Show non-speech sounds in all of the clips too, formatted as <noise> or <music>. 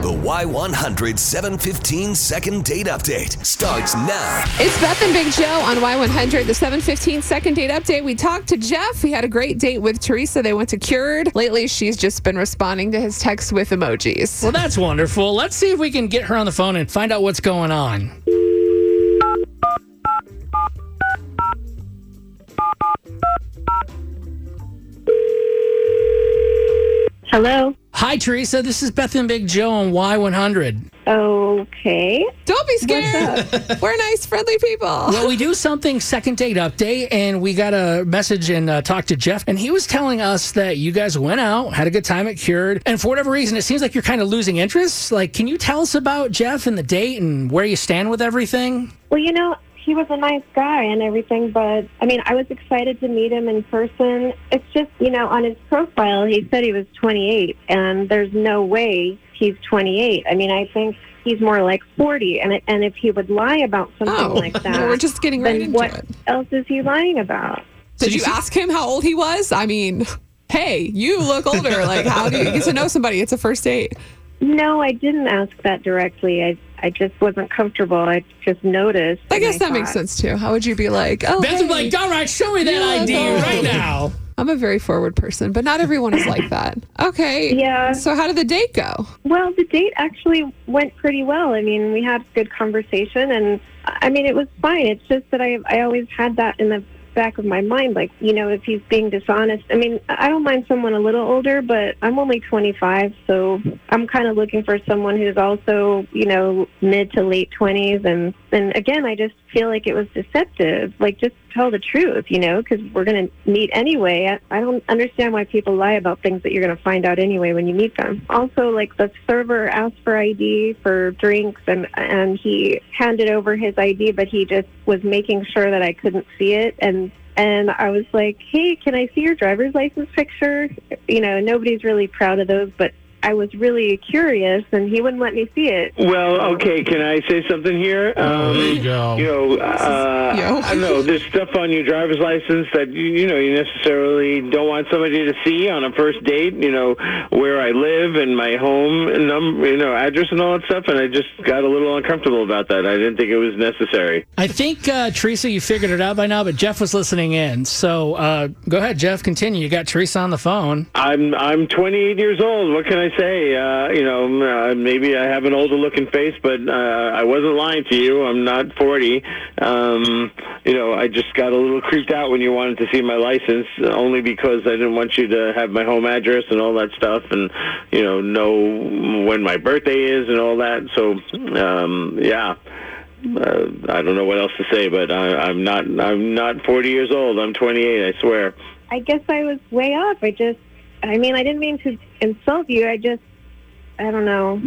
The Y100 715 second date update starts now. It's Beth and Big Joe on Y100, the 715 second date update. We talked to Jeff. We had a great date with Teresa. They went to Cured. Lately, she's just been responding to his texts with emojis. Well, that's wonderful. Let's see if we can get her on the phone and find out what's going on. Hello. Hi, Teresa. This is Beth and Big Joe on Y100. Okay. Don't be scared. <laughs> We're nice, friendly people. Well, we do something second date update, and we got a message and uh, talked to Jeff, and he was telling us that you guys went out, had a good time at Cured, and for whatever reason, it seems like you're kind of losing interest. Like, can you tell us about Jeff and the date and where you stand with everything? Well, you know, he was a nice guy and everything, but I mean, I was excited to meet him in person. It's just, you know, on his profile, he said he was 28, and there's no way he's 28. I mean, I think he's more like 40, and and if he would lie about something Oh, like <laughs> that, no, we're just getting right then into what it. else is he lying about? Did you ask him how old he was? I mean, hey, you look older. Like, how do you get to know somebody? It's a first date. No, I didn't ask that directly. I I just wasn't comfortable. I just noticed. I and guess that makes sense too. How would you be oh, like, oh, Beth would be like, all right, show me that Yeah, ID go. right now. I'm a very forward person, but not everyone is like that. Okay. Yeah. So how did the date go? Well, the date actually went pretty well. I mean, we had good conversation, and I mean, it was fine. It's just that I I always had that in the back of my mind, like you know, if he's being dishonest. I mean, I don't mind someone a little older, but I'm only 25, so I'm kind of looking for someone who's also you know mid to late 20s, and and again, I just feel like it was deceptive. Like just tell the truth, you know, because we're gonna meet anyway. I, I don't understand why people lie about things that you're gonna find out anyway when you meet them. Also, like the server asked for ID for drinks, and and he handed over his ID, but he just was making sure that I couldn't see it, and and I was like, hey, can I see your driver's license picture? You know, nobody's really proud of those, but. I was really curious, and he wouldn't let me see it. Well, okay. Can I say something here? Um, there you go. You know, uh, Yo. I know. There's stuff on your driver's license that you, you know you necessarily don't want somebody to see on a first date. You know, where I live and my home and number, you know, address and all that stuff. And I just got a little uncomfortable about that. I didn't think it was necessary. I think, uh, Teresa, you figured it out by now, but Jeff was listening in. So uh, go ahead, Jeff, continue. You got Teresa on the phone. I'm I'm 28 years old. What can I say? Uh, you know, uh, maybe I have an older looking face, but uh, I wasn't lying to you. I'm not 40. Um, you know, I just got a little creeped out when you wanted to see my license, only because I didn't want you to have my home address and all that stuff, and you know, know when my birthday is and all that. So, um, yeah. Uh, I don't know what else to say, but I, I'm not. I'm not 40 years old. I'm 28. I swear. I guess I was way off. I just, I mean, I didn't mean to insult you. I just, I don't know.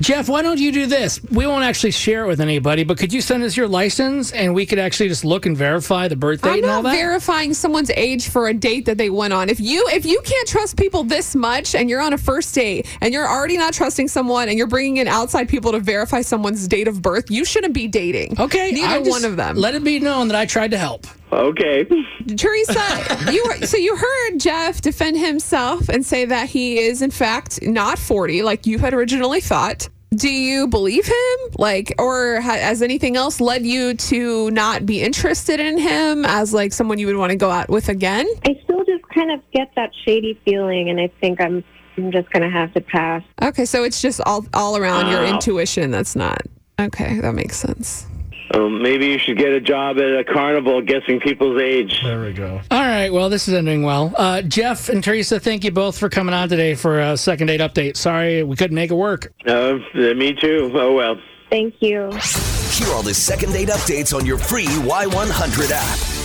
Jeff, why don't you do this? We won't actually share it with anybody, but could you send us your license and we could actually just look and verify the birth date I'm and all not that? verifying someone's age for a date that they went on. If you if you can't trust people this much and you're on a first date and you're already not trusting someone and you're bringing in outside people to verify someone's date of birth, you shouldn't be dating. okay, neither I just- one of them. Let it be known that I tried to help. Okay. <laughs> Teresa, you so you heard Jeff defend himself and say that he is in fact not 40 like you had originally thought. Do you believe him? Like or ha- has anything else led you to not be interested in him as like someone you would want to go out with again? I still just kind of get that shady feeling, and I think I'm, I'm just going to have to pass. Okay, so it's just all all around your intuition that's not. Okay, that makes sense. Um, maybe you should get a job at a carnival guessing people's age. There we go. All right. Well, this is ending well. Uh, Jeff and Teresa, thank you both for coming on today for a second date update. Sorry we couldn't make it work. Uh, me too. Oh, well. Thank you. Hear all the second date updates on your free Y100 app.